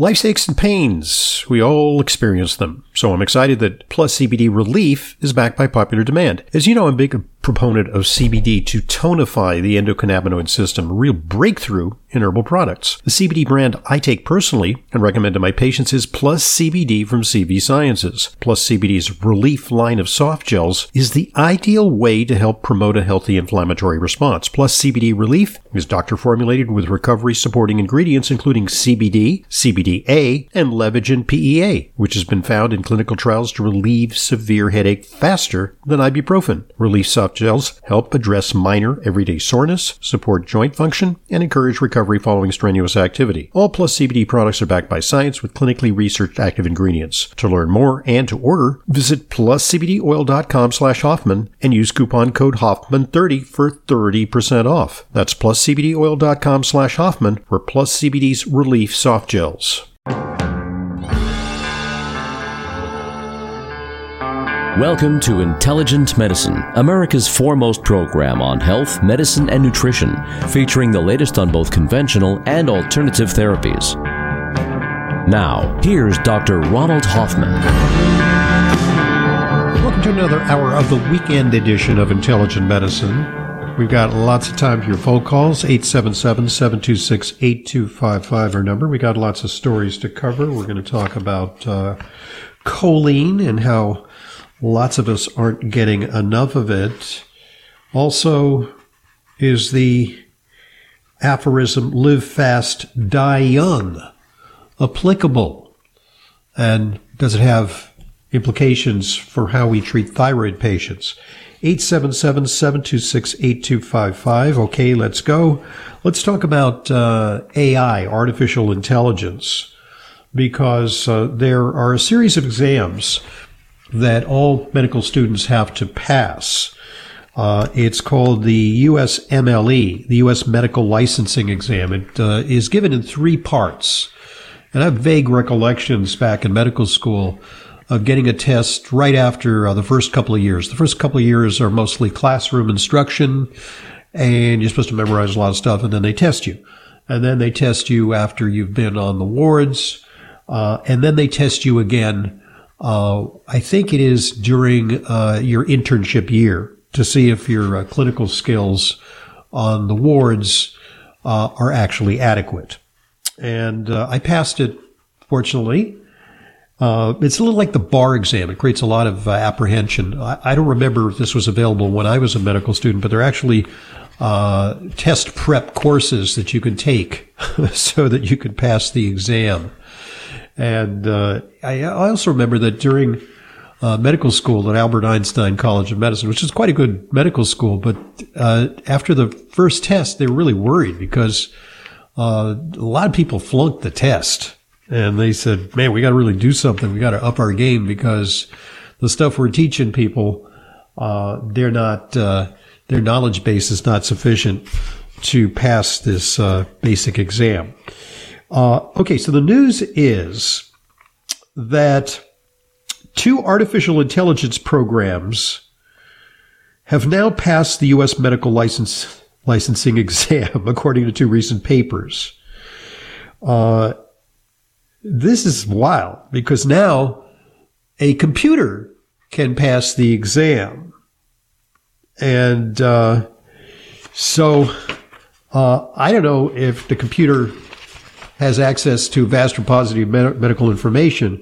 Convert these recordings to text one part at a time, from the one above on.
Life's aches and pains, we all experience them. So I'm excited that Plus CBD Relief is backed by popular demand. As you know, I'm a big proponent of CBD to tonify the endocannabinoid system, a real breakthrough in herbal products. The CBD brand I take personally and recommend to my patients is Plus CBD from CV Sciences. Plus CBD's Relief line of soft gels is the ideal way to help promote a healthy inflammatory response. Plus CBD Relief is doctor formulated with recovery supporting ingredients including CBD, CBDA, and Levagen PEA, which has been found in clinical trials to relieve severe headache faster than ibuprofen. Relief soft gels help address minor everyday soreness, support joint function, and encourage recovery following strenuous activity. All Plus CBD products are backed by science with clinically researched active ingredients. To learn more and to order, visit pluscbdoil.com slash Hoffman and use coupon code Hoffman30 for 30% off. That's pluscbdoil.com slash Hoffman for Plus CBD's Relief Soft Gels. Welcome to Intelligent Medicine, America's foremost program on health, medicine, and nutrition, featuring the latest on both conventional and alternative therapies. Now, here's Dr. Ronald Hoffman. Welcome to another hour of the weekend edition of Intelligent Medicine. We've got lots of time for your phone calls. 877-726-8255 our number. We got lots of stories to cover. We're going to talk about uh, choline and how Lots of us aren't getting enough of it. Also, is the aphorism live fast, die young applicable? And does it have implications for how we treat thyroid patients? 877-726-8255. Okay, let's go. Let's talk about uh, AI, artificial intelligence, because uh, there are a series of exams that all medical students have to pass. Uh, it's called the USMLE, the U.S. Medical Licensing Exam. It uh, is given in three parts. And I have vague recollections back in medical school of getting a test right after uh, the first couple of years. The first couple of years are mostly classroom instruction, and you're supposed to memorize a lot of stuff, and then they test you. And then they test you after you've been on the wards, uh, and then they test you again uh, I think it is during uh, your internship year to see if your uh, clinical skills on the wards uh, are actually adequate. And uh, I passed it, fortunately. Uh, it's a little like the bar exam. It creates a lot of apprehension. I, I, don't remember if this was available when I was a medical student, but there are actually test prep courses that you can take so that you could pass the exam. And uh, I, I, also remember that during uh, medical school at Albert Einstein College of Medicine, which is quite a good medical school, but uh, after the first test, they were really worried because uh, a lot of people flunked the test. And they said, man, we got to really do something. We got to up our game because the stuff we're teaching people, uh, they're not, uh, their knowledge base is not sufficient to pass this basic exam. Uh, okay, so the news is that two artificial intelligence programs have now passed the U.S. medical license licensing exam, according to two recent papers. Uh, this is wild because now a computer can pass the exam, and uh, so uh, I don't know if the computer has access to vast repository of med- medical information,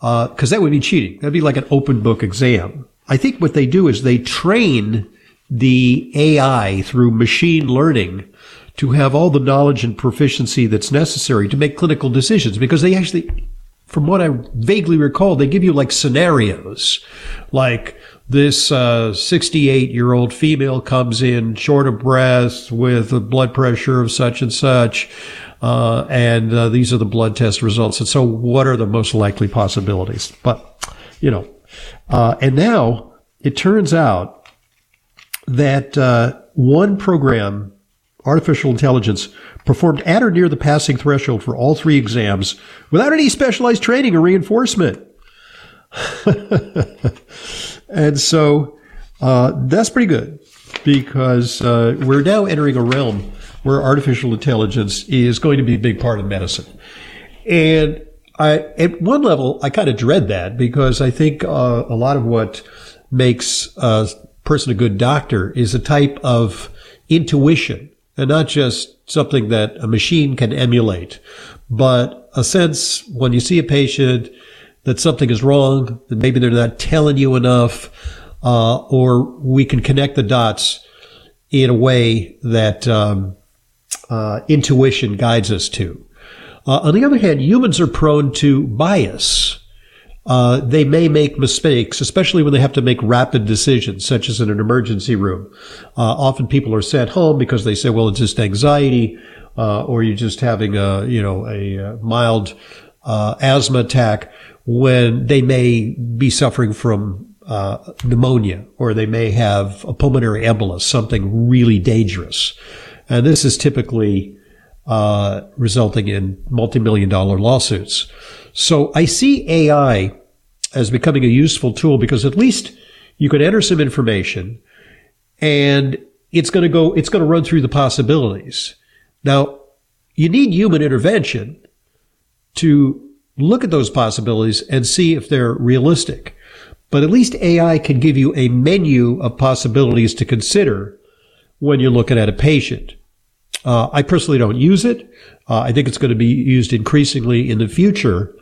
because uh, that would be cheating. That'd be like an open book exam. I think what they do is they train the AI through machine learning to have all the knowledge and proficiency that's necessary to make clinical decisions because they actually, from what I vaguely recall, they give you like scenarios like this 68 uh, year old female comes in short of breath with a blood pressure of such and such. Uh, and uh, these are the blood test results. And so, what are the most likely possibilities? But, you know, uh, and now it turns out that uh, one program, artificial intelligence, performed at or near the passing threshold for all three exams without any specialized training or reinforcement. and so, uh, that's pretty good because uh, we're now entering a realm where artificial intelligence is going to be a big part of medicine. And I, at one level, I kind of dread that because I think uh, a lot of what makes a person a good doctor is a type of intuition and not just something that a machine can emulate, but a sense when you see a patient that something is wrong, that maybe they're not telling you enough, uh, or we can connect the dots in a way that um, uh, intuition guides us to. Uh, on the other hand, humans are prone to bias. Uh, they may make mistakes, especially when they have to make rapid decisions, such as in an emergency room. Uh, often people are sent home because they say, "Well, it's just anxiety," uh, or you're just having a, you know, a, a mild uh, asthma attack, when they may be suffering from uh, pneumonia, or they may have a pulmonary embolus, something really dangerous. And this is typically uh, resulting in multi-million dollar lawsuits. So I see AI as becoming a useful tool because at least you can enter some information and it's going to go, it's going to run through the possibilities. Now, you need human intervention to look at those possibilities and see if they're realistic. But at least AI can give you a menu of possibilities to consider when you're looking at a patient. Uh, I personally don't use it. Uh, I think it's going to be used increasingly in the future.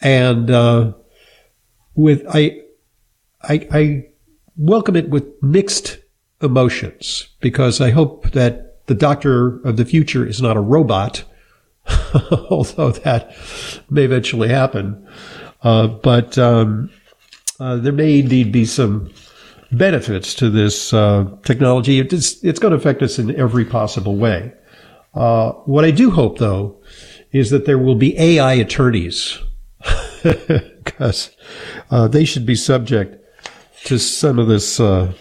And uh, with I, I, I welcome it with mixed emotions because I hope that the doctor of the future is not a robot, although that may eventually happen. Uh, but um, uh, there may indeed be some benefits to this uh, technology. It's, it's going to affect us in every possible way. Uh, what I do hope, though, is that there will be AI attorneys because uh, they should be subject to some of this uh,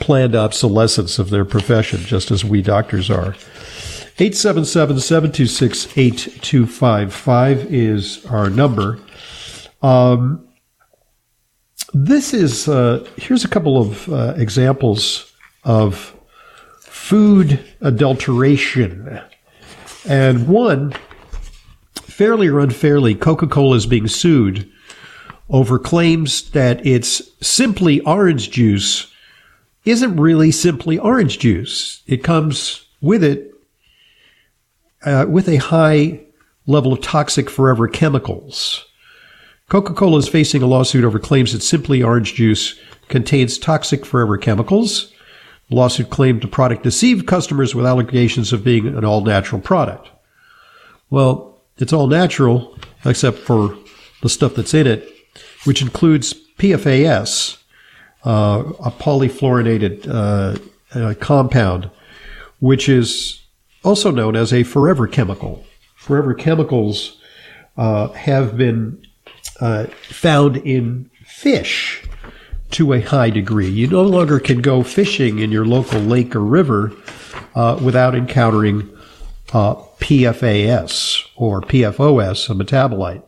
planned obsolescence of their profession, just as we doctors are. 877-726-8255 is our number. Um, this is uh, here's a couple of uh, examples of food adulteration, and one fairly or unfairly, Coca-Cola is being sued over claims that it's simply orange juice isn't really simply orange juice. It comes with it uh, with a high level of toxic forever chemicals. Coca Cola is facing a lawsuit over claims that Simply Orange Juice contains toxic forever chemicals. The lawsuit claimed the product deceived customers with allegations of being an all natural product. Well, it's all natural except for the stuff that's in it, which includes PFAS, uh, a polyfluorinated uh, uh, compound, which is also known as a forever chemical. Forever chemicals uh, have been uh, found in fish to a high degree. You no longer can go fishing in your local lake or river uh, without encountering uh, PFAS or PFOS, a metabolite.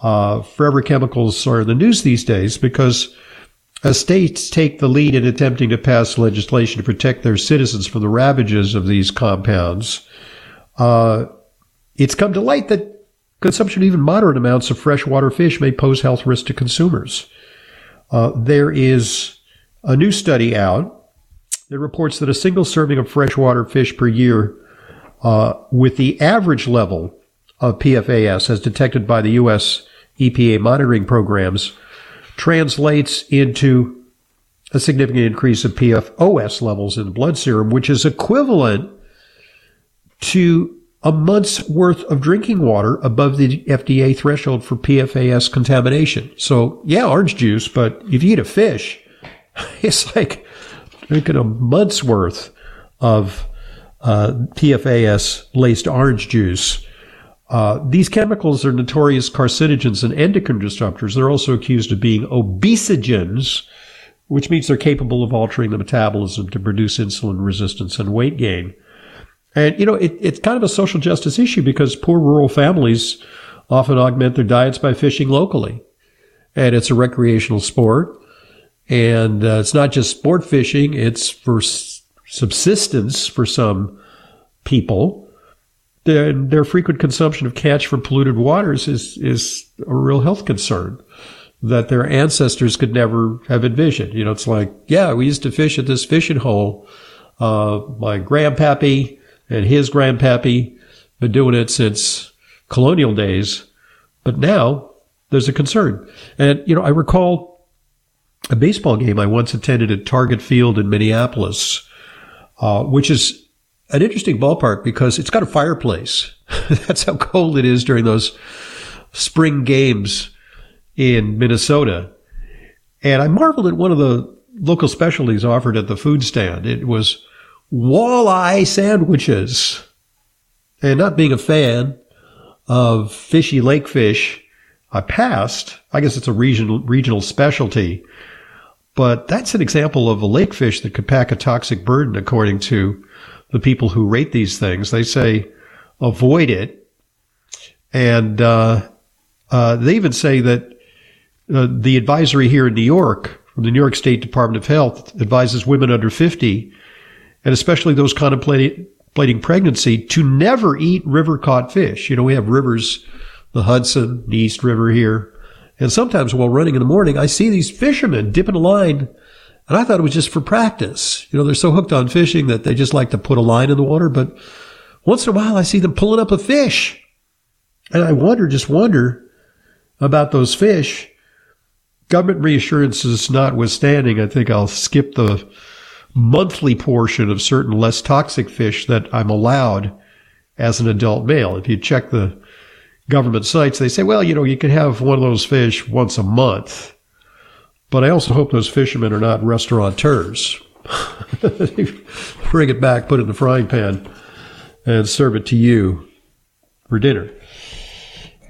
Uh, forever chemicals are in the news these days because as states take the lead in attempting to pass legislation to protect their citizens from the ravages of these compounds, uh, it's come to light that Consumption of even moderate amounts of freshwater fish may pose health risks to consumers. Uh, there is a new study out that reports that a single serving of freshwater fish per year, uh, with the average level of PFAS as detected by the U.S. EPA monitoring programs, translates into a significant increase of PFOS levels in the blood serum, which is equivalent to a month's worth of drinking water above the FDA threshold for PFAS contamination. So, yeah, orange juice, but if you eat a fish, it's like drinking a month's worth of uh, PFAS laced orange juice. Uh, these chemicals are notorious carcinogens and endocrine disruptors. They're also accused of being obesogens, which means they're capable of altering the metabolism to produce insulin resistance and weight gain. And, you know, it, it's kind of a social justice issue because poor rural families often augment their diets by fishing locally. And it's a recreational sport. And uh, it's not just sport fishing, it's for s- subsistence for some people. their, their frequent consumption of catch from polluted waters is, is a real health concern that their ancestors could never have envisioned. You know, it's like, yeah, we used to fish at this fishing hole. Uh, my grandpappy and his grandpappy been doing it since colonial days, but now there's a concern. And, you know, I recall a baseball game I once attended at Target Field in Minneapolis, uh, which is an interesting ballpark because it's got a fireplace. That's how cold it is during those spring games in Minnesota. And I marveled at one of the local specialties offered at the food stand. It was walleye sandwiches. And not being a fan of fishy lake fish, I passed. I guess it's a regional regional specialty. But that's an example of a lake fish that could pack a toxic burden according to the people who rate these things. They say avoid it. And uh, uh, they even say that uh, the advisory here in New York from the New York State Department of Health advises women under 50, and especially those contemplating pregnancy, to never eat river caught fish. You know, we have rivers, the Hudson, the East River here. And sometimes while running in the morning, I see these fishermen dipping a line and I thought it was just for practice. You know, they're so hooked on fishing that they just like to put a line in the water. But once in a while, I see them pulling up a fish. And I wonder, just wonder about those fish. Government reassurances notwithstanding, I think I'll skip the monthly portion of certain less toxic fish that I'm allowed as an adult male. If you check the government sites, they say, well, you know, you can have one of those fish once a month. But I also hope those fishermen are not restaurateurs. Bring it back, put it in the frying pan, and serve it to you for dinner.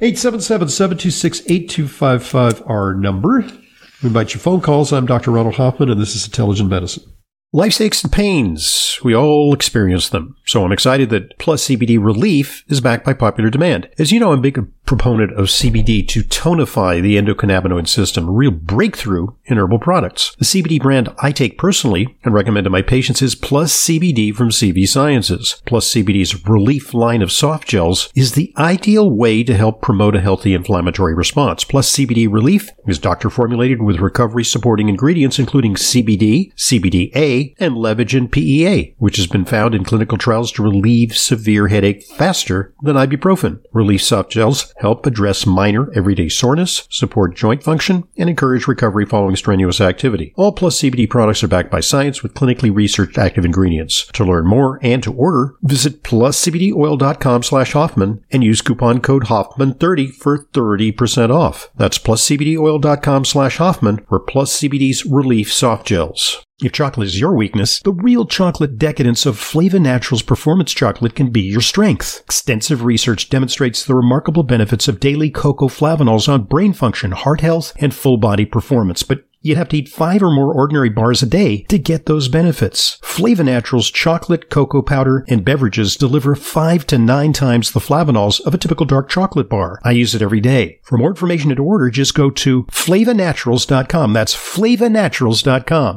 877-726-8255, our number. We invite your phone calls. I'm Dr. Ronald Hoffman, and this is Intelligent Medicine. Life's aches and pains. We all experience them. So I'm excited that Plus CBD Relief is backed by popular demand. As you know, I'm a big proponent of CBD to tonify the endocannabinoid system, a real breakthrough in herbal products. The CBD brand I take personally and recommend to my patients is Plus CBD from CV Sciences. Plus CBD's Relief line of soft gels is the ideal way to help promote a healthy inflammatory response. Plus CBD Relief is doctor formulated with recovery supporting ingredients including CBD, CBDA, and Levagen PEA, which has been found in clinical trials to relieve severe headache faster than ibuprofen. Relief soft gels help address minor everyday soreness, support joint function, and encourage recovery following strenuous activity. All Plus CBD products are backed by science with clinically researched active ingredients. To learn more and to order, visit pluscbdoil.com slash Hoffman and use coupon code Hoffman30 for 30% off. That's pluscbdoil.com slash Hoffman for Plus CBD's Relief Soft Gels. If chocolate is your weakness, the real chocolate decadence of Flava Naturals Performance Chocolate can be your strength. Extensive research demonstrates the remarkable benefits of daily cocoa flavanols on brain function, heart health, and full body performance, but You'd have to eat five or more ordinary bars a day to get those benefits. Flava Naturals chocolate, cocoa powder, and beverages deliver five to nine times the flavanols of a typical dark chocolate bar. I use it every day. For more information and order, just go to flavanaturals.com. That's flavanaturals.com.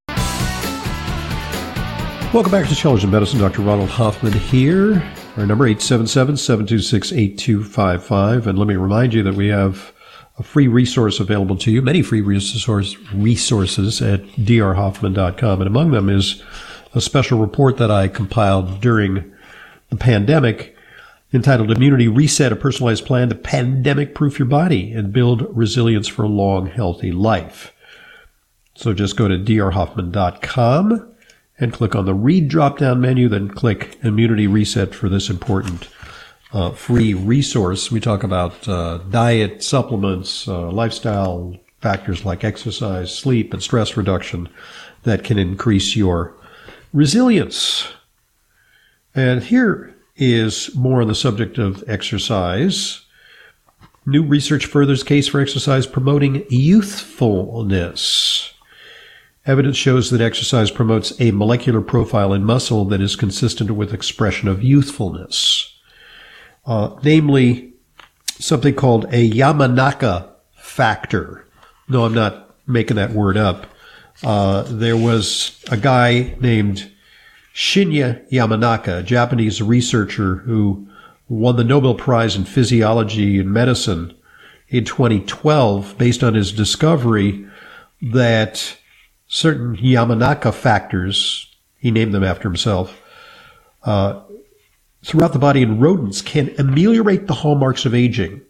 Welcome back to Intelligent Medicine. Dr. Ronald Hoffman here. Our number 877-726-8255. And let me remind you that we have a free resource available to you, many free resource, resources at drhoffman.com. And among them is a special report that I compiled during the pandemic entitled Immunity Reset, a personalized plan to pandemic proof your body and build resilience for a long, healthy life. So just go to drhoffman.com and click on the Read drop down menu, then click Immunity Reset for this important uh, free resource. We talk about uh, diet, supplements, uh, lifestyle factors like exercise, sleep, and stress reduction that can increase your resilience. And here is more on the subject of exercise. New research furthers case for exercise promoting youthfulness. Evidence shows that exercise promotes a molecular profile in muscle that is consistent with expression of youthfulness. Uh, namely, something called a Yamanaka factor. No, I'm not making that word up. Uh, there was a guy named Shinya Yamanaka, a Japanese researcher who won the Nobel Prize in Physiology and Medicine in 2012 based on his discovery that certain Yamanaka factors, he named them after himself, uh, throughout the body in rodents can ameliorate the hallmarks of aging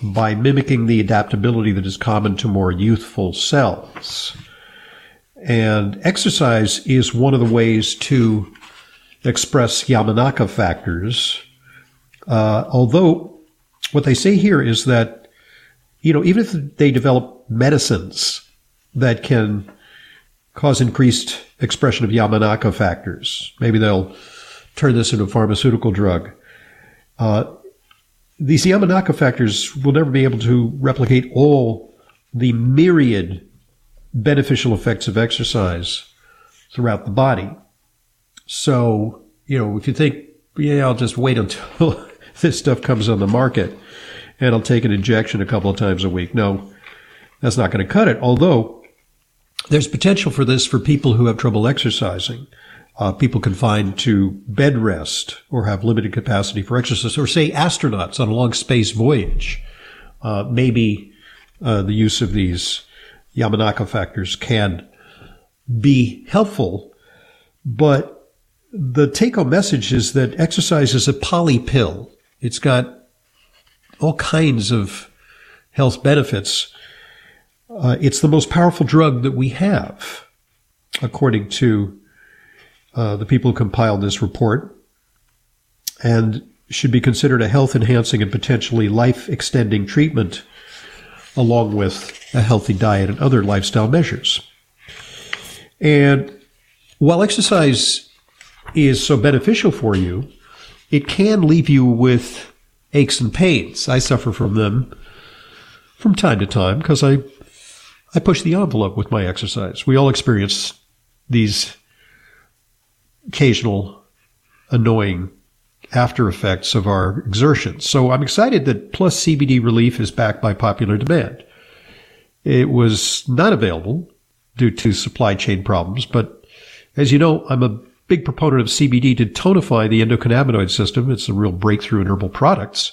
by mimicking the adaptability that is common to more youthful cells. And exercise is one of the ways to express Yamanaka factors. Uh, although what they say here is that, you know, even if they develop medicines that can cause increased expression of Yamanaka factors, maybe they'll turn this into a pharmaceutical drug. Uh, these Yamanaka factors will never be able to replicate all the myriad beneficial effects of exercise throughout the body. So, you know, if you think, yeah, I'll just wait until this stuff comes on the market and I'll take an injection a couple of times a week. No, that's not going to cut it. Although there's potential for this for people who have trouble exercising. Uh, people confined to bed rest or have limited capacity for exercise, or say astronauts on a long space voyage. Uh, maybe uh, the use of these Yamanaka factors can be helpful, but the take home message is that exercise is a poly pill. It's got all kinds of health benefits. Uh, it's the most powerful drug that we have, according to uh, the people who compiled this report, and should be considered a health enhancing and potentially life extending treatment along with a healthy diet and other lifestyle measures. And while exercise is so beneficial for you, it can leave you with aches and pains. I suffer from them from time to time because I I push the envelope with my exercise. We all experience these occasional annoying after effects of our exertions. So I'm excited that Plus CBD Relief is backed by popular demand. It was not available due to supply chain problems, but as you know, I'm a big proponent of CBD to tonify the endocannabinoid system. It's a real breakthrough in herbal products.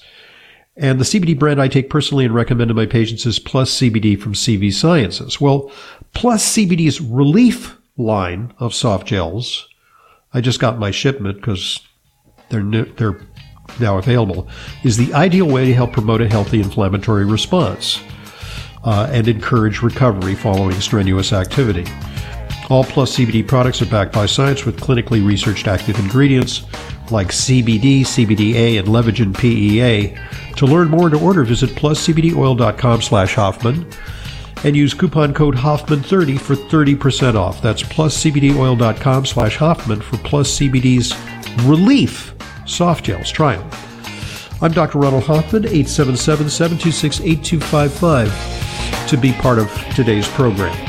And the CBD brand I take personally and recommend to my patients is Plus CBD from CV Sciences. Well, Plus CBD's relief line of soft gels, I just got my shipment because they're, they're now available, is the ideal way to help promote a healthy inflammatory response uh, and encourage recovery following strenuous activity. All Plus CBD products are backed by science with clinically researched active ingredients like CBD, CBDA, and Levagen PEA. To learn more and to order, visit pluscbdoil.com slash Hoffman and use coupon code Hoffman30 for 30% off. That's pluscbdoil.com slash Hoffman for Plus CBD's Relief Soft Gels. Try them. I'm Dr. Ronald Hoffman, 877 726 8255 to be part of today's program.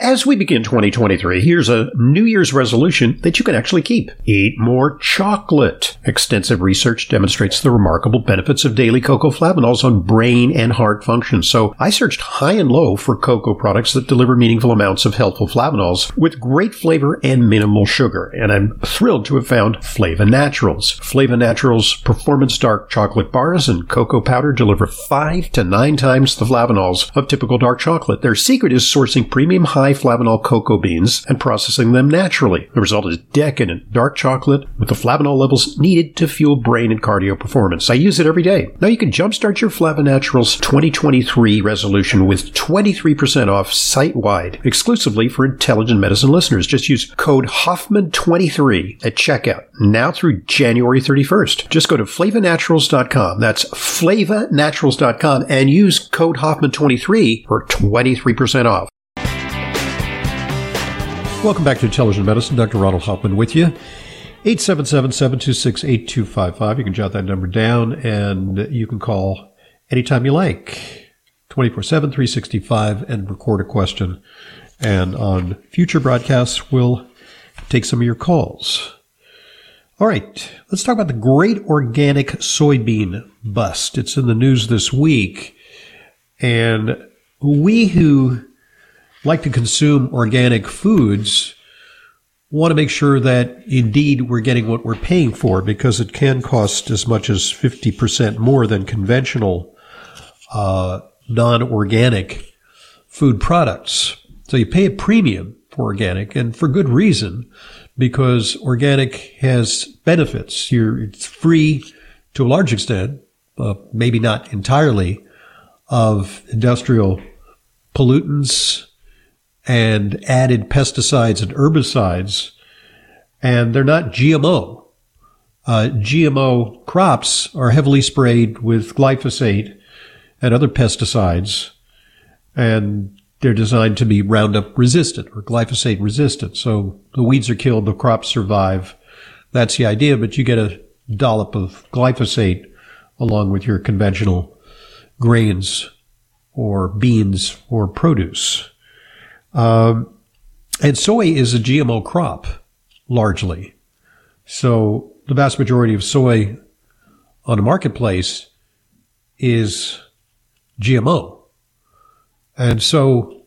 As we begin 2023, here's a New Year's resolution that you can actually keep. Eat more chocolate. Extensive research demonstrates the remarkable benefits of daily cocoa flavanols on brain and heart function. So I searched high and low for cocoa products that deliver meaningful amounts of helpful flavanols with great flavor and minimal sugar. And I'm thrilled to have found Flava Naturals. Flava Naturals performance dark chocolate bars and cocoa powder deliver five to nine times the flavanols of typical dark chocolate. Their secret is sourcing premium high high flavanol cocoa beans and processing them naturally. The result is decadent dark chocolate with the flavanol levels needed to fuel brain and cardio performance. I use it every day. Now you can jumpstart your Flava Naturals 2023 resolution with 23% off site wide, exclusively for intelligent medicine listeners. Just use code Hoffman23 at checkout now through January 31st. Just go to flavanaturals.com. That's flavanaturals.com and use code Hoffman23 for 23% off. Welcome back to Intelligent Medicine. Dr. Ronald Hoffman with you. 877-726-8255. You can jot that number down and you can call anytime you like. 24-7, 365 and record a question. And on future broadcasts, we'll take some of your calls. All right. Let's talk about the great organic soybean bust. It's in the news this week. And we who like to consume organic foods want to make sure that indeed we're getting what we're paying for because it can cost as much as 50% more than conventional uh, non-organic food products. So you pay a premium for organic and for good reason because organic has benefits. You're, it's free to a large extent, uh, maybe not entirely, of industrial pollutants, and added pesticides and herbicides, and they're not GMO. Uh, GMO crops are heavily sprayed with glyphosate and other pesticides, and they're designed to be Roundup resistant or glyphosate resistant. So the weeds are killed, the crops survive. That's the idea, but you get a dollop of glyphosate along with your conventional grains or beans or produce. Um, and soy is a GMO crop, largely. So the vast majority of soy on the marketplace is GMO. And so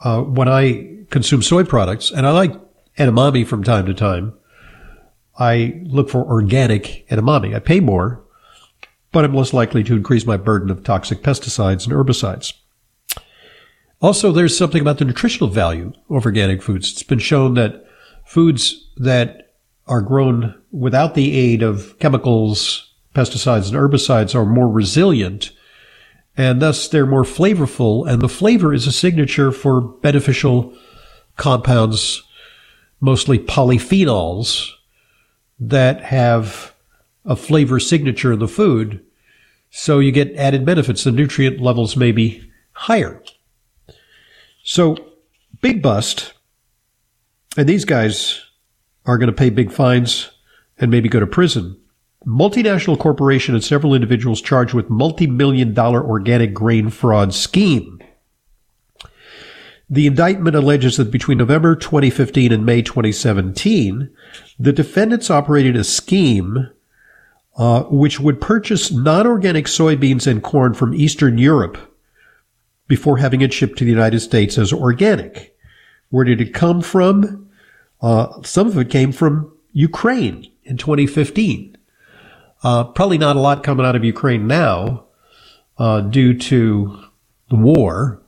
uh, when I consume soy products, and I like edamame from time to time, I look for organic edamame. I pay more, but I'm less likely to increase my burden of toxic pesticides and herbicides. Also, there's something about the nutritional value of organic foods. It's been shown that foods that are grown without the aid of chemicals, pesticides, and herbicides are more resilient, and thus they're more flavorful. And the flavor is a signature for beneficial compounds, mostly polyphenols, that have a flavor signature in the food. So you get added benefits. The nutrient levels may be higher. So, big bust. And these guys are going to pay big fines and maybe go to prison. Multinational corporation and several individuals charged with multi-million dollar organic grain fraud scheme. The indictment alleges that between November 2015 and May 2017, the defendants operated a scheme uh, which would purchase non-organic soybeans and corn from Eastern Europe before having it shipped to the United States as organic. Where did it come from? Uh, some of it came from Ukraine in 2015. Uh, probably not a lot coming out of Ukraine now uh, due to the war,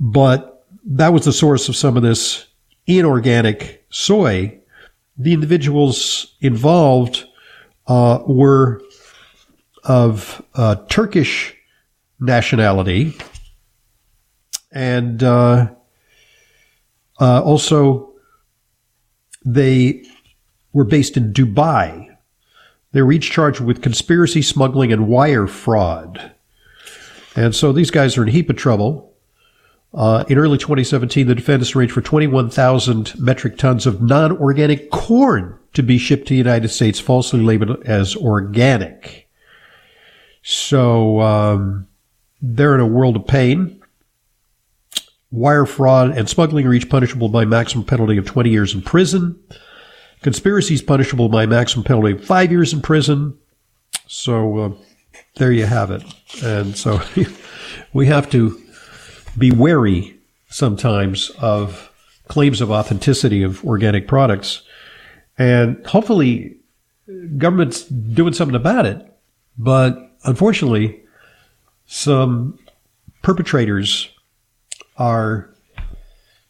but that was the source of some of this inorganic soy. The individuals involved uh, were of uh, Turkish nationality and uh, uh, also they were based in Dubai. They were each charged with conspiracy, smuggling, and wire fraud. And so these guys are in a heap of trouble. Uh, in early 2017, the defense arranged for 21,000 metric tons of non-organic corn to be shipped to the United States, falsely labeled as organic. So um, they're in a world of pain. Wire fraud and smuggling are each punishable by maximum penalty of 20 years in prison. Conspiracy is punishable by maximum penalty of five years in prison. So uh, there you have it. And so we have to be wary sometimes of claims of authenticity of organic products. And hopefully government's doing something about it. But unfortunately, some perpetrators are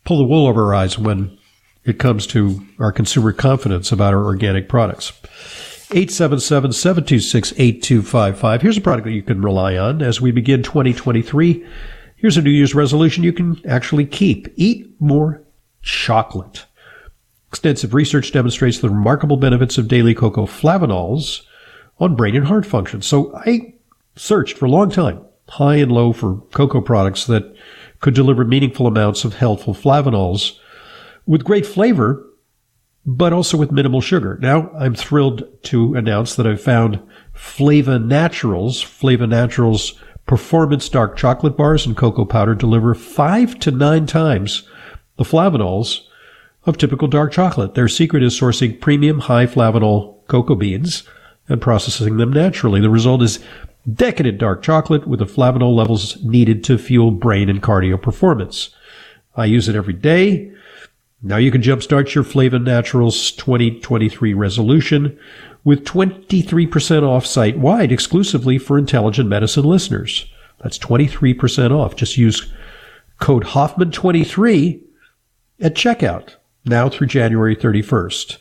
pull the wool over our eyes when it comes to our consumer confidence about our organic products. 877-726-8255. Here's a product that you can rely on as we begin 2023. Here's a New Year's resolution you can actually keep. Eat more chocolate. Extensive research demonstrates the remarkable benefits of daily cocoa flavanols on brain and heart function. So I searched for a long time, high and low for cocoa products that could deliver meaningful amounts of healthful flavanols with great flavor, but also with minimal sugar. Now I'm thrilled to announce that I've found Flava Naturals. Flava Naturals performance dark chocolate bars and cocoa powder deliver five to nine times the flavanols of typical dark chocolate. Their secret is sourcing premium high flavanol cocoa beans and processing them naturally. The result is decadent dark chocolate with the flavanol levels needed to fuel brain and cardio performance. I use it every day. Now you can jumpstart your Flava Naturals 2023 resolution with 23% off site wide exclusively for intelligent medicine listeners. That's 23% off. Just use code Hoffman23 at checkout now through January 31st.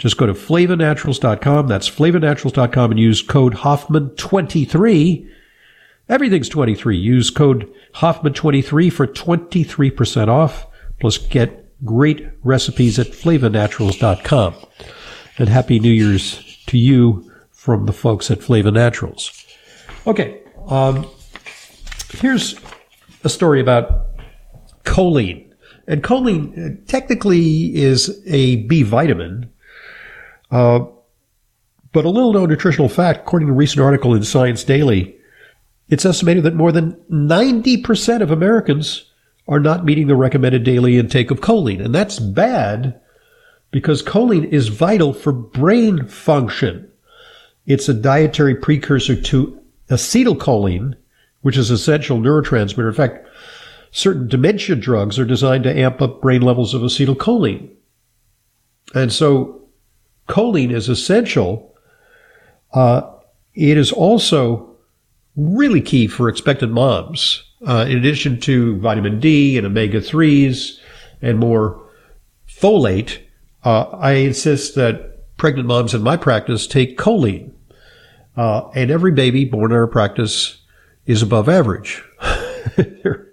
Just go to flavanaturals.com. That's flavanaturals.com and use code Hoffman23. Everything's 23. Use code Hoffman23 for 23% off. Plus get great recipes at flavanaturals.com. And happy New Year's to you from the folks at Flava Naturals. Okay. Um, here's a story about choline. And choline uh, technically is a B vitamin. Uh, but a little known nutritional fact, according to a recent article in Science Daily, it's estimated that more than 90% of Americans are not meeting the recommended daily intake of choline. And that's bad because choline is vital for brain function. It's a dietary precursor to acetylcholine, which is essential neurotransmitter. In fact, certain dementia drugs are designed to amp up brain levels of acetylcholine. And so choline is essential. Uh, it is also really key for expectant moms. Uh, in addition to vitamin D and omega 3s and more folate, uh, I insist that pregnant moms in my practice take choline. Uh, and every baby born in our practice is above average. they're,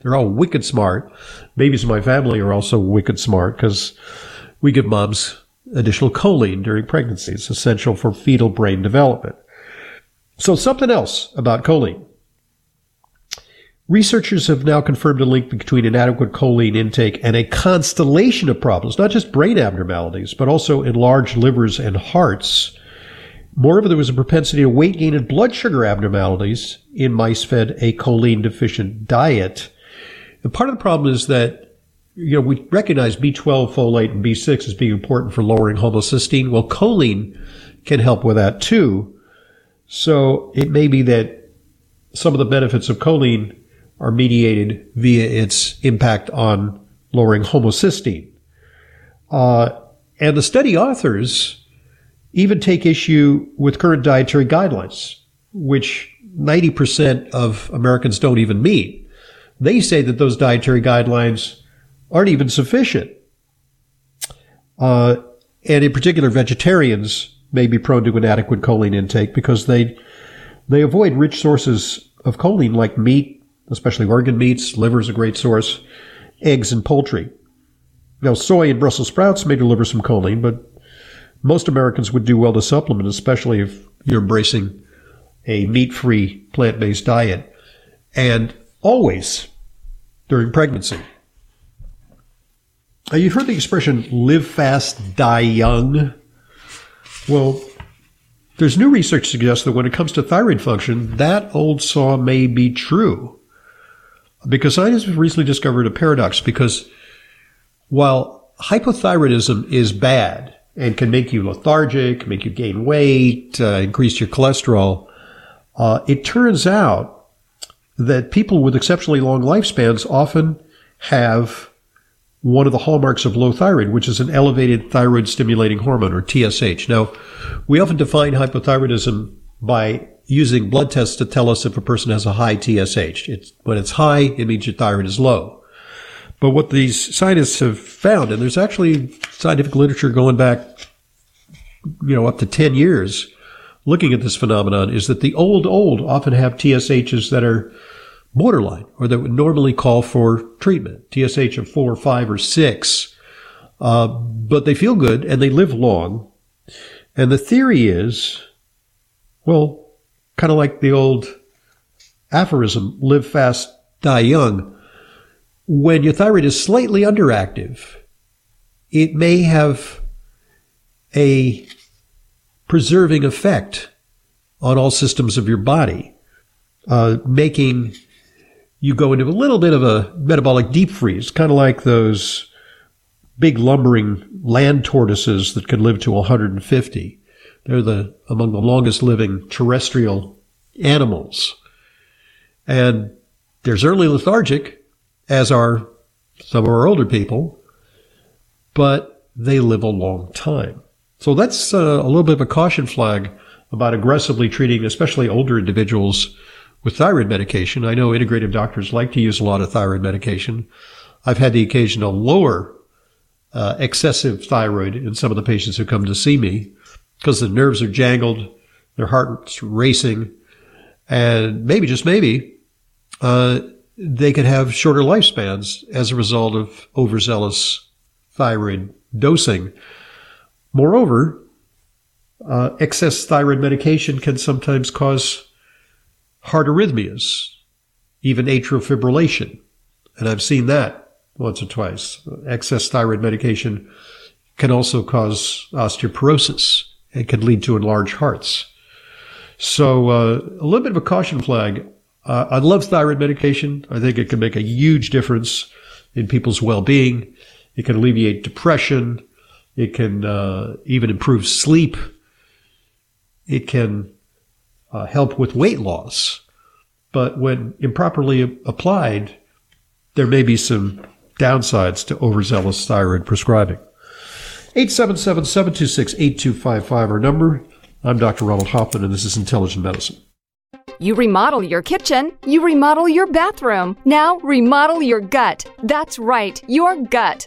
they're all wicked smart. Babies in my family are also wicked smart because we give moms additional choline during pregnancy. It's essential for fetal brain development. So something else about choline. Researchers have now confirmed a link between inadequate choline intake and a constellation of problems, not just brain abnormalities, but also enlarged livers and hearts. Moreover, there was a propensity to weight gain and blood sugar abnormalities in mice fed a choline deficient diet. And part of the problem is that, you know, we recognize B12, folate, and B6 as being important for lowering homocysteine. Well, choline can help with that too. So it may be that some of the benefits of choline are mediated via its impact on lowering homocysteine. Uh, and the study authors even take issue with current dietary guidelines, which 90% of Americans don't even meet. They say that those dietary guidelines aren't even sufficient. Uh, and in particular, vegetarians may be prone to inadequate choline intake because they they avoid rich sources of choline like meat, especially organ meats. Liver is a great source. Eggs and poultry. Now, soy and Brussels sprouts may deliver some choline, but most Americans would do well to supplement, especially if you're embracing a meat-free, plant-based diet. And always, during pregnancy. Now, you've heard the expression live fast, die young. Well, there's new research suggests that when it comes to thyroid function, that old saw may be true. Because scientists have recently discovered a paradox because while hypothyroidism is bad and can make you lethargic, make you gain weight, uh, increase your cholesterol, uh, it turns out that people with exceptionally long lifespans often have one of the hallmarks of low thyroid, which is an elevated thyroid stimulating hormone or TSH. Now, we often define hypothyroidism by using blood tests to tell us if a person has a high TSH. It's, when it's high, it means your thyroid is low. But what these scientists have found, and there's actually scientific literature going back, you know, up to 10 years looking at this phenomenon, is that the old, old often have TSHs that are borderline or that would normally call for treatment, TSH of four, five, or six. Uh, but they feel good and they live long. And the theory is, well, kind of like the old aphorism, live fast, die young. When your thyroid is slightly underactive, it may have a preserving effect on all systems of your body, uh, making you go into a little bit of a metabolic deep freeze, kind of like those big lumbering land tortoises that can live to 150. They're the among the longest living terrestrial animals. And they're certainly lethargic, as are some of our older people, but they live a long time. So that's uh, a little bit of a caution flag about aggressively treating, especially older individuals with thyroid medication. I know integrative doctors like to use a lot of thyroid medication. I've had the occasion to lower uh, excessive thyroid in some of the patients who come to see me because the nerves are jangled, their heart's racing, and maybe, just maybe, uh, they could have shorter lifespans as a result of overzealous thyroid dosing. Moreover, uh, excess thyroid medication can sometimes cause heart arrhythmias, even atrial fibrillation. And I've seen that once or twice. Excess thyroid medication can also cause osteoporosis and can lead to enlarged hearts. So uh, a little bit of a caution flag. Uh, I love thyroid medication. I think it can make a huge difference in people's well-being. It can alleviate depression. It can uh, even improve sleep. It can uh, help with weight loss. But when improperly applied, there may be some downsides to overzealous thyroid prescribing. 877-726-8255 our number. I'm Dr. Ronald Hoffman and this is Intelligent Medicine. You remodel your kitchen, you remodel your bathroom. Now remodel your gut. That's right, your gut.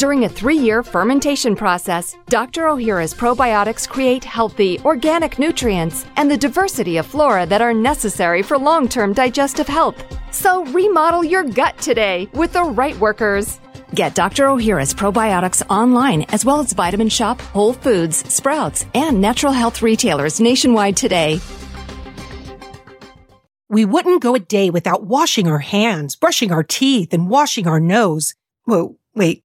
During a three year fermentation process, Dr. O'Hara's probiotics create healthy, organic nutrients and the diversity of flora that are necessary for long term digestive health. So remodel your gut today with the right workers. Get Dr. O'Hara's probiotics online as well as Vitamin Shoppe, Whole Foods, Sprouts, and natural health retailers nationwide today. We wouldn't go a day without washing our hands, brushing our teeth, and washing our nose. Whoa, wait.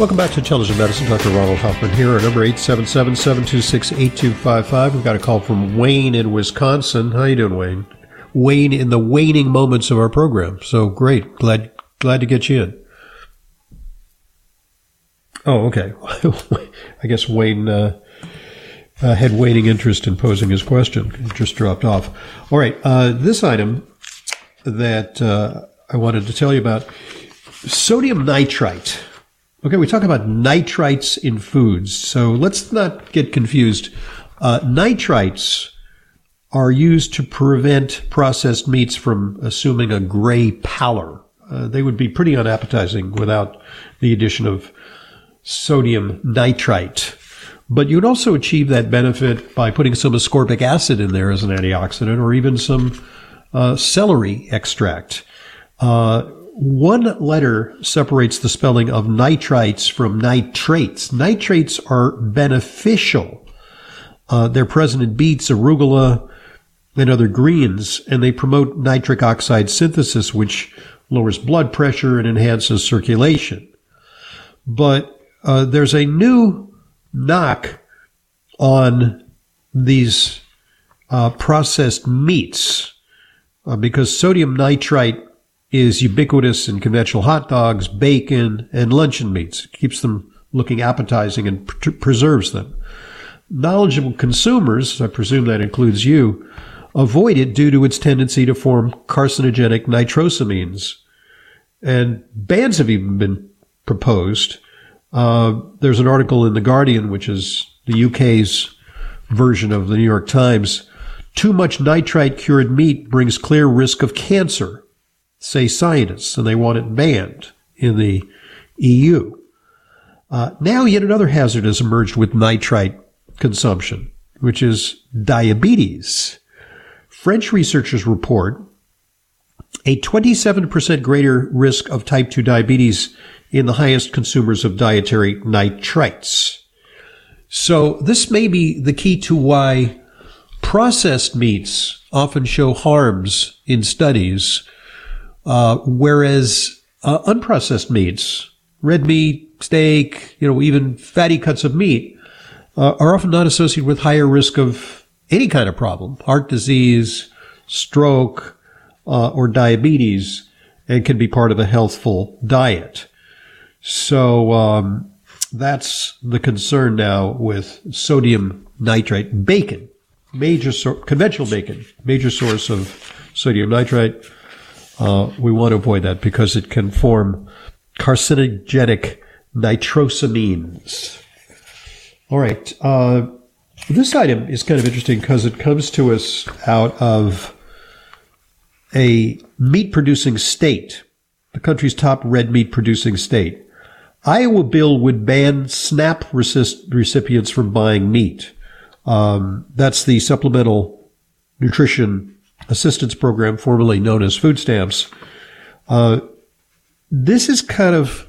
Welcome back to Intelligent Medicine. Dr. Ronald Hoffman here. Our number 877-726-8255. We've got a call from Wayne in Wisconsin. How you doing, Wayne? Wayne in the waning moments of our program. So great. Glad glad to get you in. Oh, okay. I guess Wayne uh, uh, had waning interest in posing his question. It just dropped off. All right. Uh, this item that uh, I wanted to tell you about sodium nitrite. Okay, we talk about nitrites in foods. So let's not get confused. Uh, nitrites are used to prevent processed meats from assuming a gray pallor. Uh, they would be pretty unappetizing without the addition of sodium nitrite. But you'd also achieve that benefit by putting some ascorbic acid in there as an antioxidant or even some uh, celery extract. Uh, one letter separates the spelling of nitrites from nitrates. Nitrates are beneficial. Uh, they're present in beets, arugula, and other greens, and they promote nitric oxide synthesis, which lowers blood pressure and enhances circulation. But uh, there's a new knock on these uh, processed meats uh, because sodium nitrite is ubiquitous in conventional hot dogs, bacon, and luncheon meats. It keeps them looking appetizing and pr- preserves them. Knowledgeable consumers, I presume that includes you, avoid it due to its tendency to form carcinogenic nitrosamines. And bans have even been proposed. Uh, there's an article in The Guardian, which is the UK's version of the New York Times. Too much nitrite cured meat brings clear risk of cancer say scientists, and they want it banned in the EU. Uh, now, yet another hazard has emerged with nitrite consumption, which is diabetes. French researchers report a 27% greater risk of type 2 diabetes in the highest consumers of dietary nitrites. So this may be the key to why processed meats often show harms in studies uh, whereas uh, unprocessed meats, red meat, steak, you know, even fatty cuts of meat, uh, are often not associated with higher risk of any kind of problem, heart disease, stroke, uh, or diabetes, and can be part of a healthful diet. So um, that's the concern now with sodium nitrite bacon, major so- conventional bacon, major source of sodium nitrite. Uh, we want to avoid that because it can form carcinogenic nitrosamines. All right. Uh, this item is kind of interesting because it comes to us out of a meat producing state, the country's top red meat producing state. Iowa bill would ban SNAP recipients from buying meat. Um, that's the Supplemental Nutrition assistance program, formerly known as food stamps. Uh, this is kind of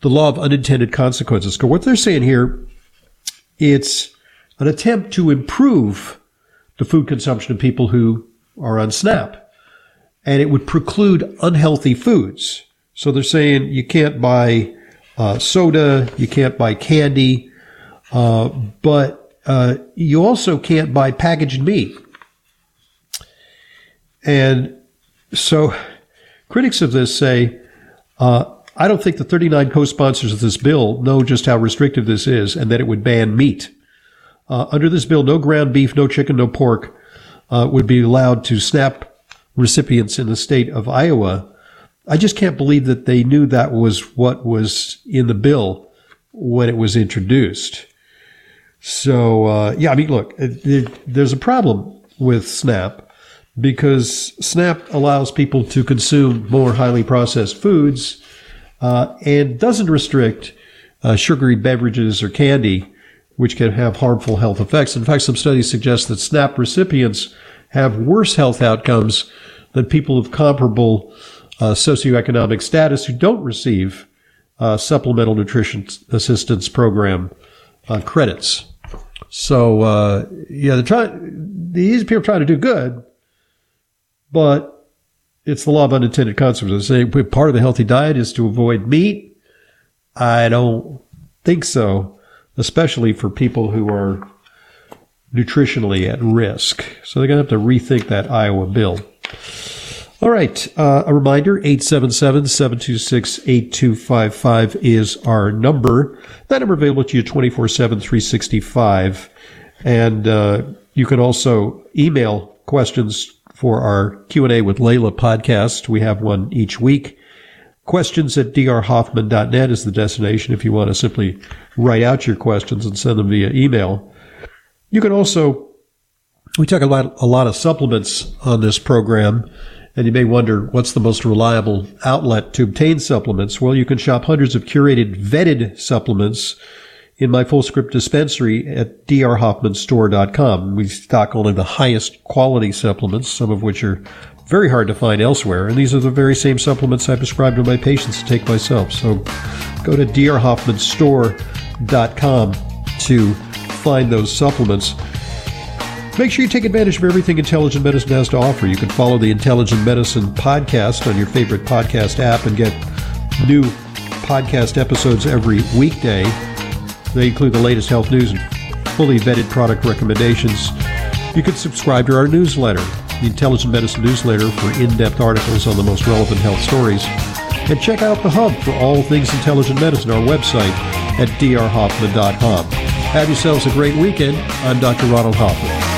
the law of unintended consequences. What they're saying here, it's an attempt to improve the food consumption of people who are on SNAP. And it would preclude unhealthy foods. So they're saying you can't buy uh, soda, you can't buy candy, uh, but uh, you also can't buy packaged meat. And so critics of this say, uh, I don't think the 39 co-sponsors of this bill know just how restrictive this is and that it would ban meat. Uh, under this bill, no ground beef, no chicken, no pork uh, would be allowed to SNAP recipients in the state of Iowa. I just can't believe that they knew that was what was in the bill when it was introduced. So, uh, yeah, I mean, look, there's a problem with SNAP because SNAP allows people to consume more highly processed foods uh, and doesn't restrict uh, sugary beverages or candy, which can have harmful health effects. In fact, some studies suggest that SNAP recipients have worse health outcomes than people of comparable uh, socioeconomic status who don't receive uh, supplemental nutrition assistance program uh, credits. So uh, yeah, they're trying. These people are trying to do good, but it's the law of unintended consequences. Say part of the healthy diet is to avoid meat. I don't think so, especially for people who are nutritionally at risk. So they're going to have to rethink that Iowa bill. All right. Uh, a reminder 877 726 8255 is our number. That number available to you 24 7, 365. And uh, you can also email questions for our Q&A with Layla podcast. We have one each week. Questions at drhoffman.net is the destination if you want to simply write out your questions and send them via email. You can also, we talk a lot, a lot of supplements on this program. And you may wonder what's the most reliable outlet to obtain supplements? Well, you can shop hundreds of curated, vetted supplements in my Fullscript dispensary at drhoffmanstore.com. We stock only the highest quality supplements, some of which are very hard to find elsewhere. And these are the very same supplements I prescribe to my patients to take myself. So go to drhoffmanstore.com to find those supplements. Make sure you take advantage of everything Intelligent Medicine has to offer. You can follow the Intelligent Medicine podcast on your favorite podcast app and get new podcast episodes every weekday. They include the latest health news and fully vetted product recommendations. You can subscribe to our newsletter, the Intelligent Medicine newsletter, for in depth articles on the most relevant health stories. And check out The Hub for all things intelligent medicine, our website at drhoffman.com. Have yourselves a great weekend. I'm Dr. Ronald Hoffman.